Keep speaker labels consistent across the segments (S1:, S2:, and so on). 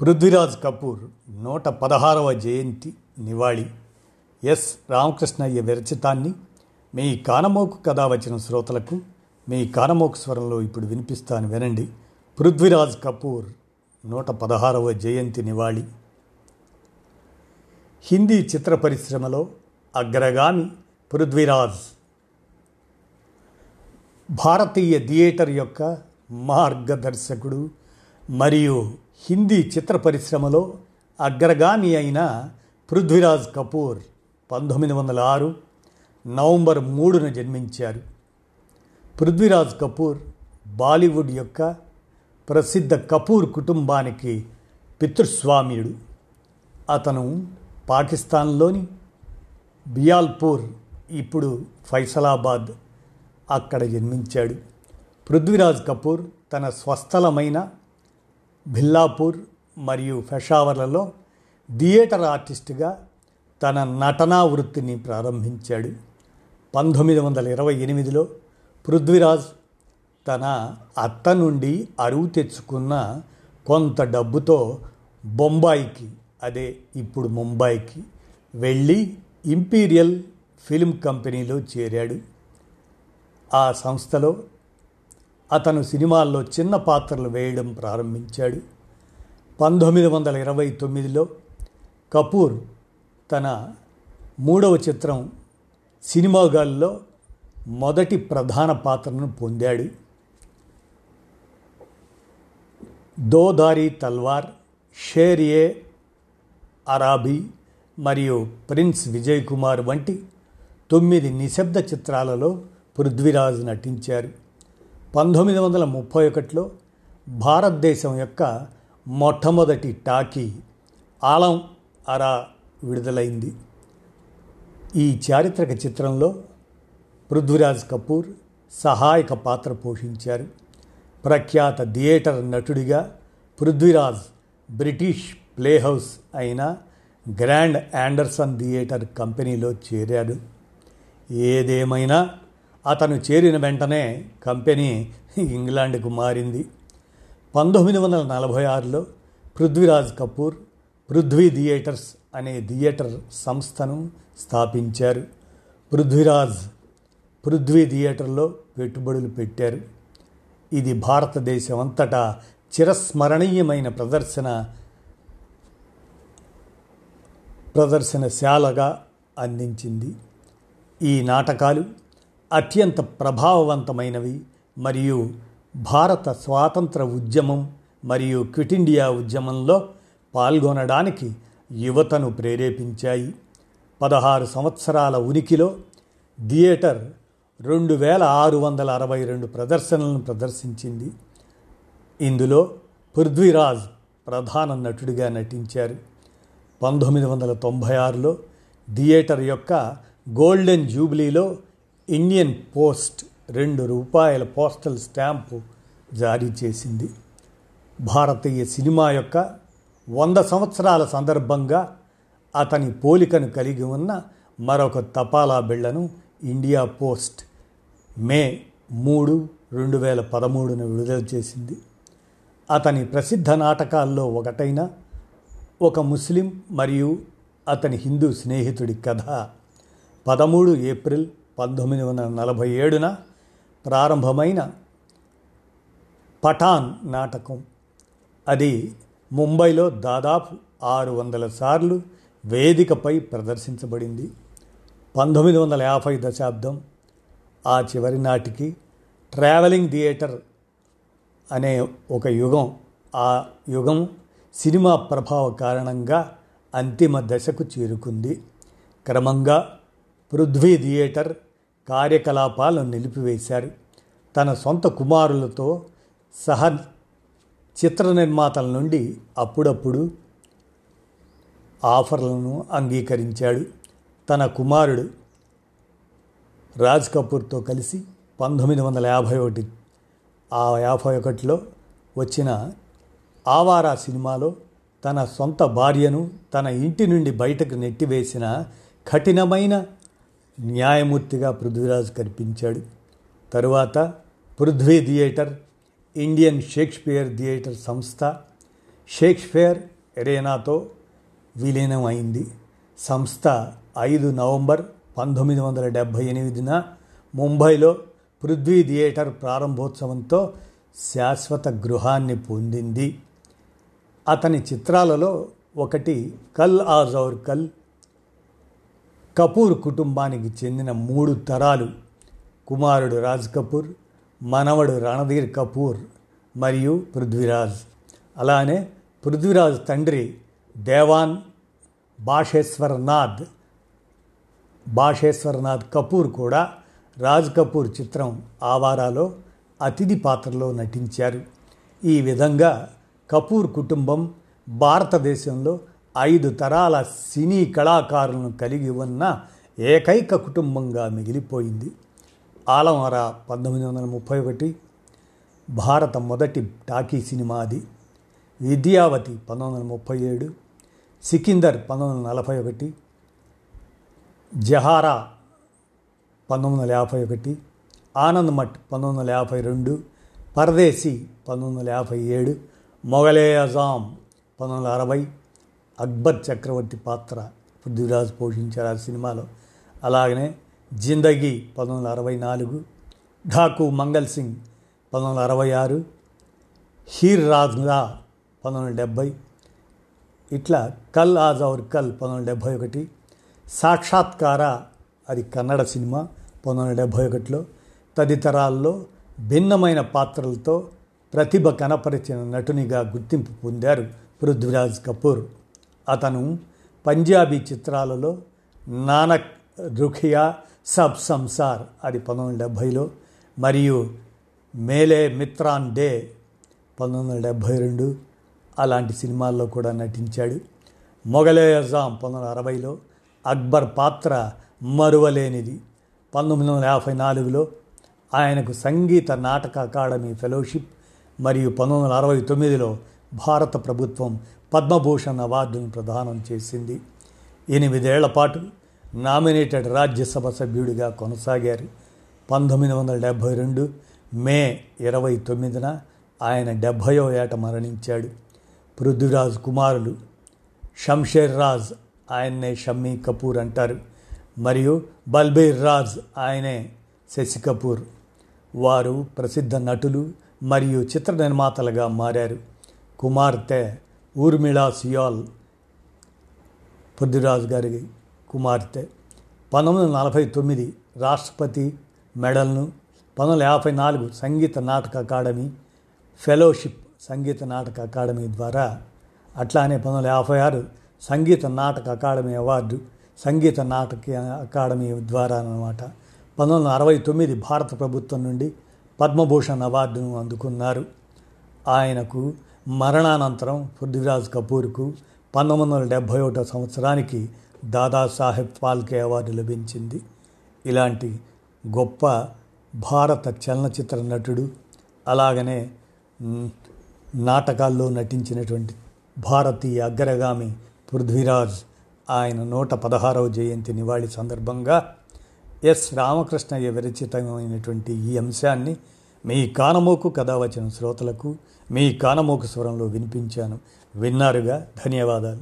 S1: పృథ్వీరాజ్ కపూర్ నూట పదహారవ జయంతి నివాళి. ఎస్. రామకృష్ణయ్య విరచితాన్ని మీ కానమోకు కథ వచ్చిన శ్రోతలకు మీ కానమోకు స్వరంలో ఇప్పుడు వినిపిస్తాను వినండి. పృథ్వీరాజ్ కపూర్ నూట పదహారవ జయంతి నివాళి. హిందీ చిత్ర పరిశ్రమలో అగ్రగామి పృథ్వీరాజ్. భారతీయ థియేటర్ యొక్క మార్గదర్శకుడు మరియు హిందీ చిత్ర పరిశ్రమలో అగ్రగామి అయిన పృథ్వీరాజ్ కపూర్ పంతొమ్మిది వందల ఆరు నవంబర్ మూడున జన్మించారు. పృథ్వీరాజ్ కపూర్ బాలీవుడ్ యొక్క ప్రసిద్ధ కపూర్ కుటుంబానికి పితృస్వామ్యుడు. అతను పాకిస్తాన్లోని బియాల్పూర్ ఇప్పుడు ఫైసలాబాద్ అక్కడ జన్మించాడు. పృథ్వీరాజ్ కపూర్ తన స్వస్థలమైన భిల్లాపూర్ మరియు పెషావర్లలో థియేటర్ ఆర్టిస్టుగా తన నటనా వృత్తిని ప్రారంభించాడు. పంతొమ్మిది వందల ఇరవై ఎనిమిదిలో పృథ్వీరాజ్ తన అత్త నుండి అరువు తెచ్చుకున్న కొంత డబ్బుతో బొంబాయికి అదే ఇప్పుడు ముంబాయికి వెళ్ళి ఇంపీరియల్ ఫిల్మ్ కంపెనీలో చేరాడు. ఆ సంస్థలో అతను సినిమాల్లో చిన్న పాత్రలు వేయడం ప్రారంభించాడు. పంతొమ్మిది వందల ఇరవై తొమ్మిదిలో కపూర్ తన మూడవ చిత్రం సినిమాగాల్లో మొదటి ప్రధాన పాత్రను పొందాడు. దోదారి తల్వార్ షేర్ ఏ అరాబీ మరియు ప్రిన్స్ విజయ్ కుమార్ వంటి తొమ్మిది నిశ్శబ్ద చిత్రాలలో పృథ్వీరాజ్ నటించారు. పంతొమ్మిది వందల ముప్పై ఒకటిలో భారతదేశం యొక్క మొట్టమొదటి టాకీ ఆలం అరా విడుదలైంది. ఈ చారిత్రక చిత్రంలో పృథ్వీరాజ్ కపూర్ సహాయక పాత్ర పోషించారు. ప్రఖ్యాత థియేటర్ నటుడిగా పృథ్వీరాజ్ బ్రిటిష్ ప్లేహౌస్ అయిన గ్రాండ్ యాండర్సన్ థియేటర్ కంపెనీలో చేరాడు. ఏదేమైనా అతను చేరిన వెంటనే కంపెనీ ఇంగ్లాండ్కు మారింది. పంతొమ్మిది వందల నలభై ఆరులో పృథ్వీరాజ్ కపూర్ పృథ్వీ థియేటర్స్ అనే థియేటర్ సంస్థను స్థాపించారు. పృథ్వీరాజ్ పృథ్వీ థియేటర్లో పెట్టుబడులు పెట్టారు. ఇది భారతదేశం అంతటా చిరస్మరణీయమైన ప్రదర్శన ప్రదర్శనశాలగా అందించింది. ఈ నాటకాలు అత్యంత ప్రభావవంతమైనవి మరియు భారత స్వాతంత్ర ఉద్యమం మరియు క్విట్ ఇండియా ఉద్యమంలో పాల్గొనడానికి యువతను ప్రేరేపించాయి. పదహారు సంవత్సరాల ఉనికిలో థియేటర్ రెండు వేల ఆరు వందల అరవై రెండు ప్రదర్శనలను ప్రదర్శించింది. ఇందులో పృథ్వీరాజ్ ప్రధాన నటుడిగా నటించారు. పంతొమ్మిది వందల తొంభై ఆరులో థియేటర్ యొక్క గోల్డెన్ జూబ్లీలో ఇండియన్ పోస్ట్ రెండు రూపాయల పోస్టల్ స్టాంపు జారీ చేసింది. భారతీయ సినిమా యొక్క వంద సంవత్సరాల సందర్భంగా అతని పోలికను కలిగి ఉన్న మరొక తపాలా బిళ్ళను ఇండియా పోస్ట్ మే మూడు రెండు వేల పదమూడున విడుదల చేసింది. అతని ప్రసిద్ధ నాటకాల్లో ఒకటైన ఒక ముస్లిం మరియు అతని హిందూ స్నేహితుడి కథ పదమూడు ఏప్రిల్ పంతొమ్మిది వందల నలభై ఏడున ప్రారంభమైన పఠాన్ నాటకం. అది ముంబైలో దాదాపు ఆరు వందల సార్లు వేదికపై ప్రదర్శించబడింది. పంతొమ్మిది వందల యాభై దశాబ్దం ఆ చివరి నాటికి ట్రావెలింగ్ థియేటర్ అనే ఒక యుగం ఆ యుగం సినిమా ప్రభావ కారణంగా అంతిమ దశకు చేరుకుంది. క్రమంగా పృథ్వీ థియేటర్ కార్యకలాపాలను నిలిపివేశారు. తన సొంత కుమారులతో సహ చిత్ర నిర్మాతల నుండి అప్పుడప్పుడు ఆఫర్లను అంగీకరించాడు. తన కుమారుడు రాజ్ కపూర్తో కలిసి పంతొమ్మిది వందల యాభై ఒకటి ఆ యాభై ఒకటిలో వచ్చిన ఆవారా సినిమాలో తన సొంత భార్యను తన ఇంటి నుండి బయటకు నెట్టివేసిన కఠినమైన న్యాయమూర్తిగా పృథ్వీరాజ్ కనిపించాడు. తరువాత Prithvi Theatre Indian Shakespeare Theatre సంస్థ షేక్స్పియర్ ఎరేనాతో విలీనం అయింది సంస్థ ఐదు నవంబర్ పంతొమ్మిది వందల డెబ్భై ఎనిమిదిన ముంబైలో పృథ్వీ థియేటర్ ప్రారంభోత్సవంతో శాశ్వత గృహాన్ని పొందింది. అతని చిత్రాలలో ఒకటి కల్ ఆజ్ కల్ కపూర్ కుటుంబానికి చెందిన మూడు తరాలు. కుమారుడు రాజ్ కపూర్ మనవడు రణధీర్ కపూర్ మరియు పృథ్వీరాజ్. అలానే పృథ్వీరాజ్ తండ్రి దేవాన్ భాషేశ్వరనాథ్ భాషేశ్వరనాథ్ కపూర్ కూడా రాజ్ కపూర్ చిత్రం ఆవారాలో అతిథి పాత్రలో నటించారు. ఈ విధంగా కపూర్ కుటుంబం భారతదేశంలో ఐదు తరాల సినీ కళాకారులను కలిగి ఉన్న ఏకైక కుటుంబంగా మిగిలిపోయింది. ఆలమర పంతొమ్మిది వందల ముప్పై ఒకటి భారత మొదటి టాకీ సినిమా అది. విద్యావతి పంతొమ్మిది వందల ముప్పై ఏడు సికిందర్ పంతొమ్మిది వందల నలభై ఒకటి జహారా పంతొమ్మిది వందల యాభై ఒకటి ఆనంద్ మఠ్ పంతొమ్మిది వందల యాభై రెండు పరదేశీ పంతొమ్మిది వందల యాభై ఏడు మొఘలే అజాం పంతొమ్మిది వందల అరవై అక్బర్ చక్రవర్తి పాత్ర పృథ్వీరాజ్ పోషించారు ఆ సినిమాలో. అలాగనే జిందగీ పంతొమ్మిది వందల అరవై నాలుగు ఢాకు మంగల్ సింగ్ పంతొమ్మిది వందల అరవై ఆరు హీర్ రాజ్లా పంతొమ్మిది వందల డెబ్భై ఇట్లా కల్ ఆజ్ అవర్ కల్ పంతొమ్మిది వందల డెబ్భై ఒకటి సాక్షాత్కార అది కన్నడ సినిమా పంతొమ్మిది వందల డెబ్భై ఒకటిలో తదితరాల్లో భిన్నమైన పాత్రలతో ప్రతిభ కనపరిచిన నటునిగా గుర్తింపు పొందారు పృథ్వీరాజ్ కపూర్. అతను పంజాబీ చిత్రాలలో నానక్ రుఖియా సబ్ సంసార్ అది పంతొమ్మిది వందల డెబ్భైలో మరియు మేలే మిత్రాన్ డే పంతొమ్మిది వందల డెబ్భై రెండు అలాంటి సినిమాల్లో కూడా నటించాడు. మొగలే అజాం పంతొమ్మిది వందల అరవైలో అక్బర్ పాత్ర మరువలేనిది. పంతొమ్మిది వందల యాభై నాలుగులో ఆయనకు సంగీత నాటక అకాడమీ ఫెలోషిప్ మరియు పంతొమ్మిది వందల అరవై తొమ్మిదిలో భారత ప్రభుత్వం పద్మభూషణ్ అవార్డును ప్రదానం చేసింది. ఎనిమిదేళ్ళ పాటు నామినేటెడ్ రాజ్యసభ సభ్యుడిగా కొనసాగారు. పంతొమ్మిది వందల డెబ్భై రెండు మే ఇరవై తొమ్మిదిన ఆయన డెబ్భయో ఏట మరణించాడు. పృథ్వీరాజ్ కుమారులు షంషేర్ రాజ్ ఆయన్నే షమ్మీ కపూర్ అంటారు. మరియు బల్బీర్ రాజ్ ఆయనే శశి కపూర్. వారు ప్రసిద్ధ నటులు మరియు చిత్ర నిర్మాతలుగా మారారు. కుమార్తె ఊర్మిళా సియాల్ పృథ్వీరాజ్ గారి కుమార్తె. పంతొమ్మిది వందల నలభై తొమ్మిది రాష్ట్రపతి మెడల్ను పంతొమ్మిది వందల యాభై నాలుగు Sangeet Natak academy fellowship Sangeet Natak academy ద్వారా అట్లానే పంతొమ్మిది వందల యాభై ఆరు Sangeet Natak academy award Sangeet Natak academy ద్వారా అనమాట పంతొమ్మిది వందల అరవై తొమ్మిది భారత ప్రభుత్వం నుండి పద్మభూషణ్ అవార్డును అందుకున్నారు. ఆయనకు మరణానంతరం పృథ్వీరాజ్ కపూర్కు పంతొమ్మిది వందల డెబ్భై ఒకటో సంవత్సరానికి దాదాసాహెబ్ ఫాల్కే అవార్డు లభించింది. ఇలాంటి గొప్ప భారత చలనచిత్ర నటుడు అలాగనే నాటకాల్లో నటించినటువంటి భారతీయ అగ్రగామి పృథ్వీరాజ్ ఆయన నూట పదహారవ జయంతి నివాళి సందర్భంగా ఎస్ రామకృష్ణయ్య విరచితమైనటువంటి ఈ అంశాన్ని మీ కానమోకు కథ వచ్చిన శ్రోతలకు మీ కానమోక స్వరంలో వినిపించాను. విన్నారుగా? ధన్యవాదాలు.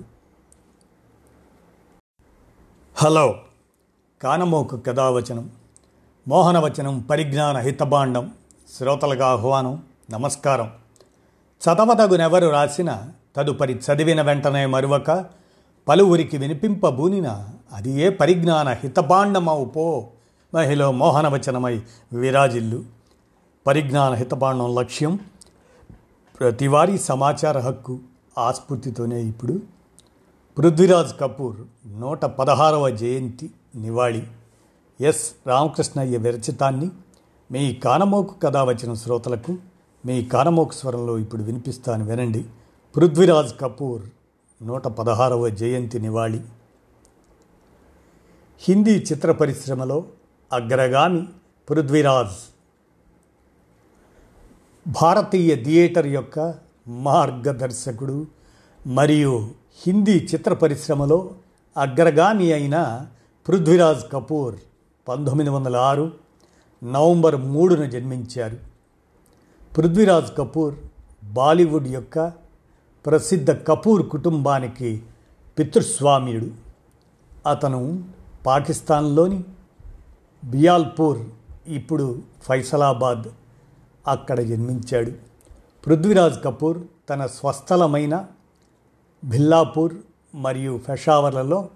S1: హలో. కానమోకు కథావచనం. మోహనవచనం పరిజ్ఞాన హితబాండం శ్రోతలకు ఆహ్వానం. నమస్కారం. చదవదగునెవరు రాసిన తదుపరి చదివిన వెంటనే మరువక పలువురికి వినిపింపబూనిన అది ఏ పరిజ్ఞాన హితభాండమవు పో? మహిళ మోహనవచనమై విరాజిల్లు. పరిజ్ఞాన హితబాండం లక్ష్యం ప్రతివారీ సమాచార హక్కు ఆస్ఫూర్తితోనే ఇప్పుడు పృథ్వీరాజ్ కపూర్ నూట పదహారవ జయంతి నివాళి. ఎస్. రామకృష్ణయ్య విరచితాన్ని మీ కానమోకు కథ వచ్చిన శ్రోతలకు మీ కానమోకు స్వరంలో ఇప్పుడు వినిపిస్తాను వినండి. పృథ్వీరాజ్ కపూర్ నూట పదహారవ జయంతి నివాళి. హిందీ చిత్ర పరిశ్రమలో అగ్రగామి పృథ్వీరాజ్ భారతీయ థియేటర్ యొక్క మార్గదర్శకుడు మరియు హిందీ చిత్ర పరిశ్రమలో అగ్రగామి అయిన పృథ్వీరాజ్ కపూర్ పంతొమ్మిది వందల ఆరు నవంబర్ మూడున జన్మించారు. పృథ్వీరాజ్ కపూర్ బాలీవుడ్ యొక్క ప్రసిద్ధ కపూర్ కుటుంబానికి పితృస్వామ్యుడు. అతను పాకిస్తాన్లోని బియాల్పూర్ ఇప్పుడు ఫైసలాబాద్ అక్కడ జన్మించాడు. పృథ్వీరాజ్ కపూర్ తన స్వస్థలమైన భిల్లాపూర్ మరియు పెషావర్లలో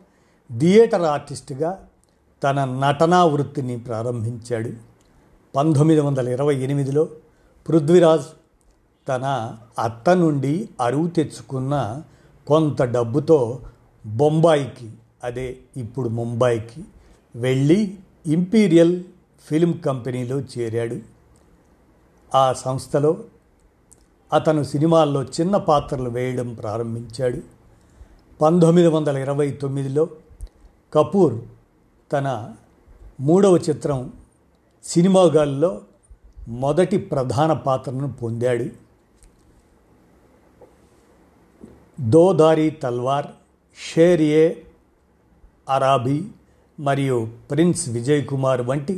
S1: థియేటర్ ఆర్టిస్టుగా తన నటనా వృత్తిని ప్రారంభించాడు. పంతొమ్మిది వందల ఇరవై ఎనిమిదిలో పృథ్వీరాజ్ తన అత్త నుండి అరువు తెచ్చుకున్న కొంత డబ్బుతో బొంబాయికి అదే ఇప్పుడు ముంబాయికి వెళ్ళి ఇంపీరియల్ ఫిల్మ్ కంపెనీలో చేరాడు. ఆ సంస్థలో అతను సినిమాల్లో చిన్న పాత్రలు వేయడం ప్రారంభించాడు. పంతొమ్మిది వందల ఇరవై తొమ్మిదిలో కపూర్ తన మూడవ చిత్రం సినిమాగాల్లో మొదటి ప్రధాన పాత్రను పొందాడు. దోదారి తల్వార్ షేర్ ఏ అరాబీ మరియు ప్రిన్స్ విజయ్ కుమార్ వంటి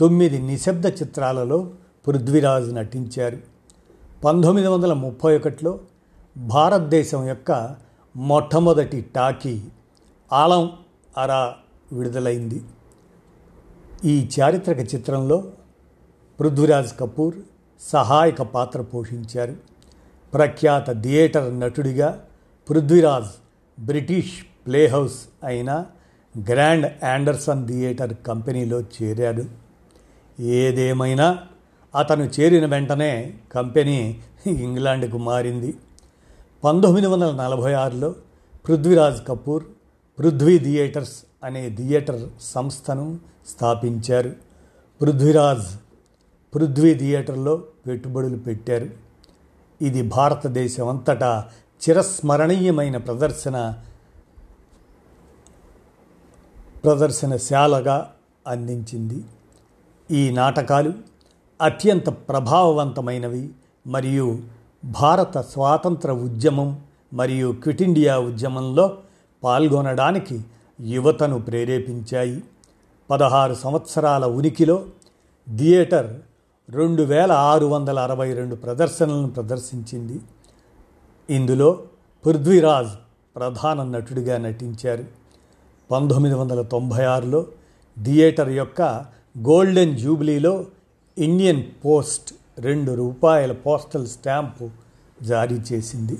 S1: తొమ్మిది నిశ్శబ్ద చిత్రాలలో పృథ్వీరాజ్ నటించారు. పంతొమ్మిది వందల ముప్పై ఒకటిలో భారతదేశం యొక్క మొట్టమొదటి టాకీ ఆలం అరా విడుదలైంది. ఈ చారిత్రక చిత్రంలో పృథ్వీరాజ్ కపూర్ సహాయక పాత్ర పోషించారు. ప్రఖ్యాత థియేటర్ నటుడిగా పృథ్వీరాజ్ బ్రిటిష్ ప్లేహౌస్ అయిన గ్రాండ్ యాండర్సన్ థియేటర్ కంపెనీలో చేరాడు. ఏదేమైనా అతను చేరిన వెంటనే కంపెనీ ఇంగ్లాండ్కు మారింది. పంతొమ్మిది వందల నలభై ఆరులో పృథ్వీరాజ్ కపూర్ పృథ్వీ థియేటర్స్ అనే థియేటర్ సంస్థను స్థాపించారు. పృథ్వీరాజ్ పృథ్వీ థియేటర్లో పెట్టుబడులు పెట్టారు. ఇది భారతదేశం అంతటా చిరస్మరణీయమైన ప్రదర్శన ప్రదర్శనశాలగా అందించింది. ఈ నాటకాలు అత్యంత ప్రభావవంతమైనవి మరియు భారత స్వాతంత్ర ఉద్యమం మరియు క్విట్ ఇండియా ఉద్యమంలో పాల్గొనడానికి యువతను ప్రేరేపించాయి. పదహారు సంవత్సరాల ఉనికిలో థియేటర్ రెండు వేల ఆరు వందల అరవై రెండు ప్రదర్శనలను ప్రదర్శించింది. ఇందులో పృథ్వీరాజ్ ప్రధాన నటుడిగా నటించారు. పంతొమ్మిది వందల తొంభై ఆరులో థియేటర్ యొక్క గోల్డెన్ జూబ్లీలో ఇండియన్ పోస్ట్ రెండు రూపాయల పోస్టల్ స్టాంపు జారీ చేసింది.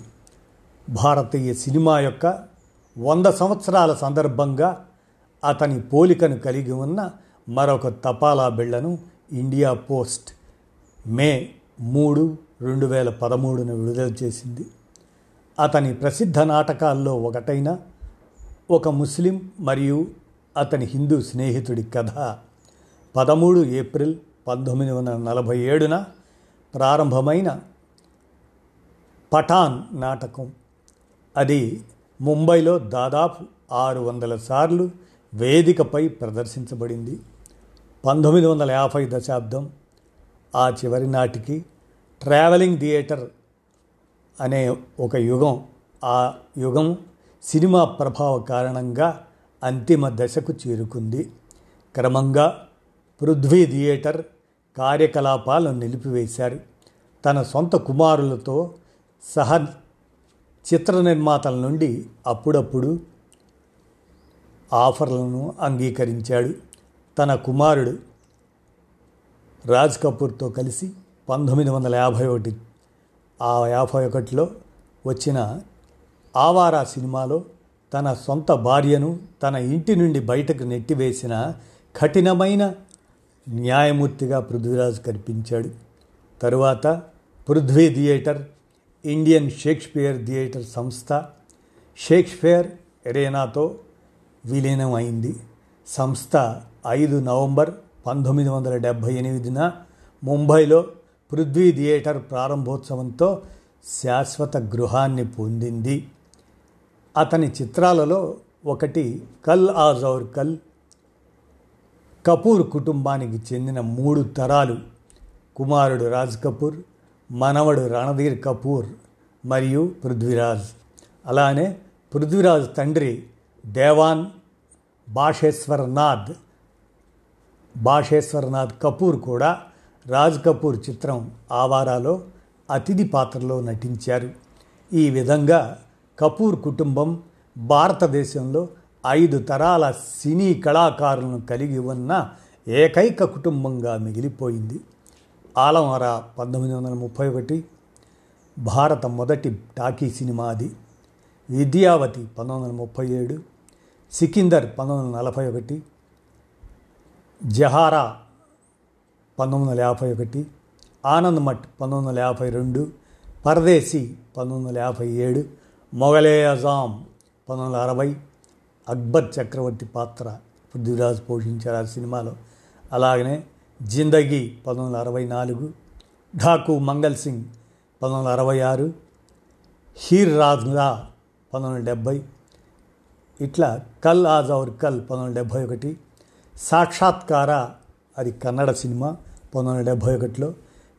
S1: భారతీయ సినిమా యొక్క వంద సంవత్సరాల సందర్భంగా అతని పోలికను కలిగి ఉన్న మరొక తపాలా బిళ్ళను ఇండియా పోస్ట్ మే మూడు రెండు వేల పదమూడున విడుదల చేసింది. అతని ప్రసిద్ధ నాటకాల్లో ఒకటైన ఒక ముస్లిం మరియు అతని హిందూ స్నేహితుడి కథ పదమూడు ఏప్రిల్ పంతొమ్మిది వందల నలభై ఏడున ప్రారంభమైన పఠాన్ నాటకం. అది ముంబైలో దాదాపు ఆరు వందల సార్లు వేదికపై ప్రదర్శించబడింది. పంతొమ్మిది వందల యాభై దశాబ్దం ఆ చివరి నాటికి ట్రావెలింగ్ థియేటర్ అనే ఒక యుగం ఆ యుగం సినిమా ప్రభావ కారణంగా అంతిమ దశకు చేరుకుంది. క్రమంగా పృథ్వీ థియేటర్ కార్యకలాపాలను నిలిపివేశారు. తన సొంత కుమారులతో సహ చిత్ర నిర్మాతల నుండి అప్పుడప్పుడు ఆఫర్లను అంగీకరించాడు. తన కుమారుడు రాజ్ కపూర్తో కలిసి పంతొమ్మిది వందల యాభై ఒకటి ఆ యాభై ఒకటిలో వచ్చిన ఆవారా సినిమాలో తన సొంత భార్యను తన ఇంటి నుండి బయటకు నెట్టివేసిన కఠినమైన న్యాయమూర్తిగా పృథ్వీరాజ్ కనిపించాడు. తరువాత Prithvi Theatre Indian Shakespeare Theatre సంస్థ షేక్స్పియర్ ఎరేనాతో విలీనం అయింది సంస్థ ఐదు నవంబర్ పంతొమ్మిది వందల డెబ్భై ఎనిమిదిన ముంబైలో పృథ్వీ థియేటర్ ప్రారంభోత్సవంతో శాశ్వత గృహాన్ని పొందింది. అతని చిత్రాలలో ఒకటి కల్ ఆజౌర్ కల్ కపూర్ కుటుంబానికి చెందిన మూడు తరాలు. కుమారుడు రాజ్ కపూర్ మనవడు రణధీర్ కపూర్ మరియు పృథ్వీరాజ్. అలానే పృథ్వీరాజ్ తండ్రి దేవాన్ భాషేశ్వర్నాథ్ భాషేశ్వర్నాథ్ కపూర్ కూడా రాజ్ కపూర్ చిత్రం ఆవారాలో అతిథి పాత్రలో నటించారు. ఈ విధంగా కపూర్ కుటుంబం భారతదేశంలో ఐదు తరాల సినీ కళాకారులను కలిగి ఉన్న ఏకైక కుటుంబంగా మిగిలిపోయింది. ఆలమర పంతొమ్మిది వందల ముప్పై ఒకటి భారత మొదటి టాకీ సినిమా అది విద్యావతి పంతొమ్మిది వందల ముప్పై ఏడు సికిందర్ పంతొమ్మిది వందల నలభై ఒకటి జహారా పంతొమ్మిది వందల యాభై ఒకటి ఆనంద్ మఠ్ పంతొమ్మిది వందల యాభై రెండు పరదేశీ పంతొమ్మిది వందల యాభై ఏడు మొఘలే అజాం పంతొమ్మిది వందల అరవై అక్బర్ చక్రవర్తి పాత్ర పృథ్వీరాజ్ పోషించారు ఆ సినిమాలో. అలాగనే జిందగీ పంతొమ్మిది వందల అరవై నాలుగు ఢాకు మంగల్ సింగ్ పంతొమ్మిది వందల అరవై ఆరు హీర్ రాజ్గా పంతొమ్మిది వందల డెబ్భై ఇట్లా కల్ ఆజ్ అవర్ కల్ పంతొమ్మిది వందల డెబ్భై ఒకటి సాక్షాత్కార అది కన్నడ సినిమా పంతొమ్మిది వందల డెబ్భై ఒకటిలో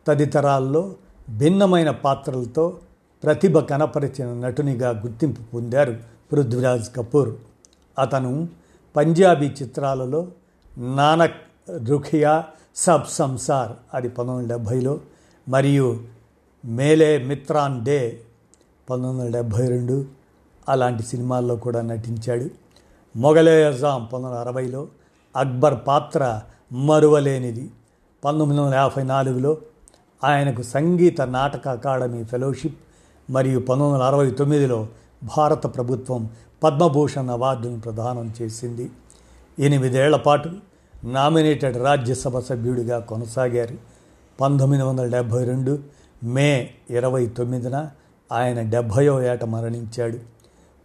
S1: తదితరాల్లో భిన్నమైన పాత్రలతో ప్రతిభ కనపరిచిన నటునిగా గుర్తింపు పొందారు పృథ్వీరాజ్ కపూర్. అతను పంజాబీ చిత్రాలలో నానక్ రుఖియా సబ్ సంసార్ అది పంతొమ్మిది వందల డెబ్భైలో మరియు మేలే మిత్రాన్ డే పంతొమ్మిది వందల డెబ్భై రెండు అలాంటి సినిమాల్లో కూడా నటించాడు. మొగలే అజాం పంతొమ్మిది వందల అరవైలో అక్బర్ పాత్ర మరువలేనిది. పంతొమ్మిది వందల యాభై నాలుగులో ఆయనకు సంగీత నాటక అకాడమీ ఫెలోషిప్ మరియు పంతొమ్మిది వందల అరవై తొమ్మిదిలో భారత ప్రభుత్వం పద్మభూషణ్ అవార్డును ప్రదానం చేసింది. ఎనిమిదేళ్ళ పాటు నామినేటెడ్ రాజ్యసభ సభ్యుడిగా కొనసాగారు. పంతొమ్మిది వందల డెబ్భై రెండు మే ఇరవై తొమ్మిదిన ఆయన డెబ్భయో ఏట మరణించాడు.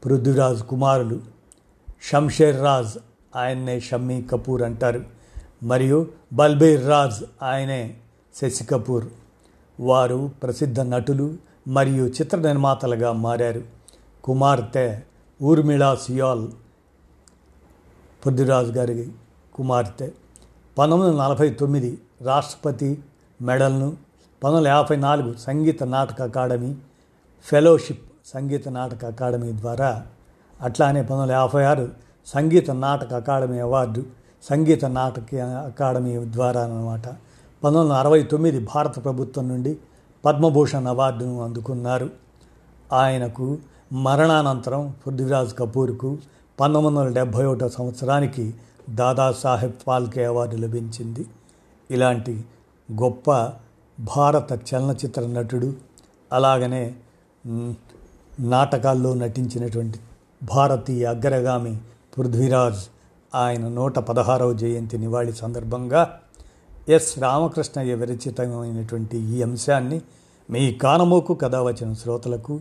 S1: పృథ్వీరాజ్ కుమారులు షంషేర్ రాజ్ ఆయన్నే షమ్మీ కపూర్ అంటారు. మరియు బల్బీర్ రాజ్ ఆయనే శశి కపూర్. వారు ప్రసిద్ధ నటులు మరియు చిత్ర నిర్మాతలుగా మారారు. కుమార్తె ఊర్మిళా సియాల్ పృథ్వీరాజ్ గారి కుమార్తె. పంతొమ్మిది వందల నలభై తొమ్మిది రాష్ట్రపతి మెడల్ను పంతొమ్మిది వందల యాభై నాలుగు Sangeet Natak academy fellowship Sangeet Natak academy ద్వారా అట్లానే పంతొమ్మిది వందల యాభై ఆరు Sangeet Natak academy award Sangeet Natak academy ద్వారా అన్నమాట పంతొమ్మిది వందల అరవై తొమ్మిది భారత ప్రభుత్వం నుండి పద్మభూషణ్ అవార్డును అందుకున్నారు. ఆయనకు మరణానంతరం పృథ్వీరాజ్ కపూర్కు పంతొమ్మిది వందల డెబ్భై ఒకటో సంవత్సరానికి దాదాసాహెబ్ ఫాల్కే అవార్డు లభించింది. ఇలాంటి గొప్ప భారత చలనచిత్ర నటుడు అలాగనే నాటకాల్లో నటించినటువంటి భారతీయ అగ్రగామి పృథ్వీరాజ్ ఆయన నూట పదహారవ జయంతి నివాళి సందర్భంగా ఎస్ రామకృష్ణయ్య విరచితమైనటువంటి ఈ అంశాన్ని మీ కానమోకు కథ వచ్చిన శ్రోతలకు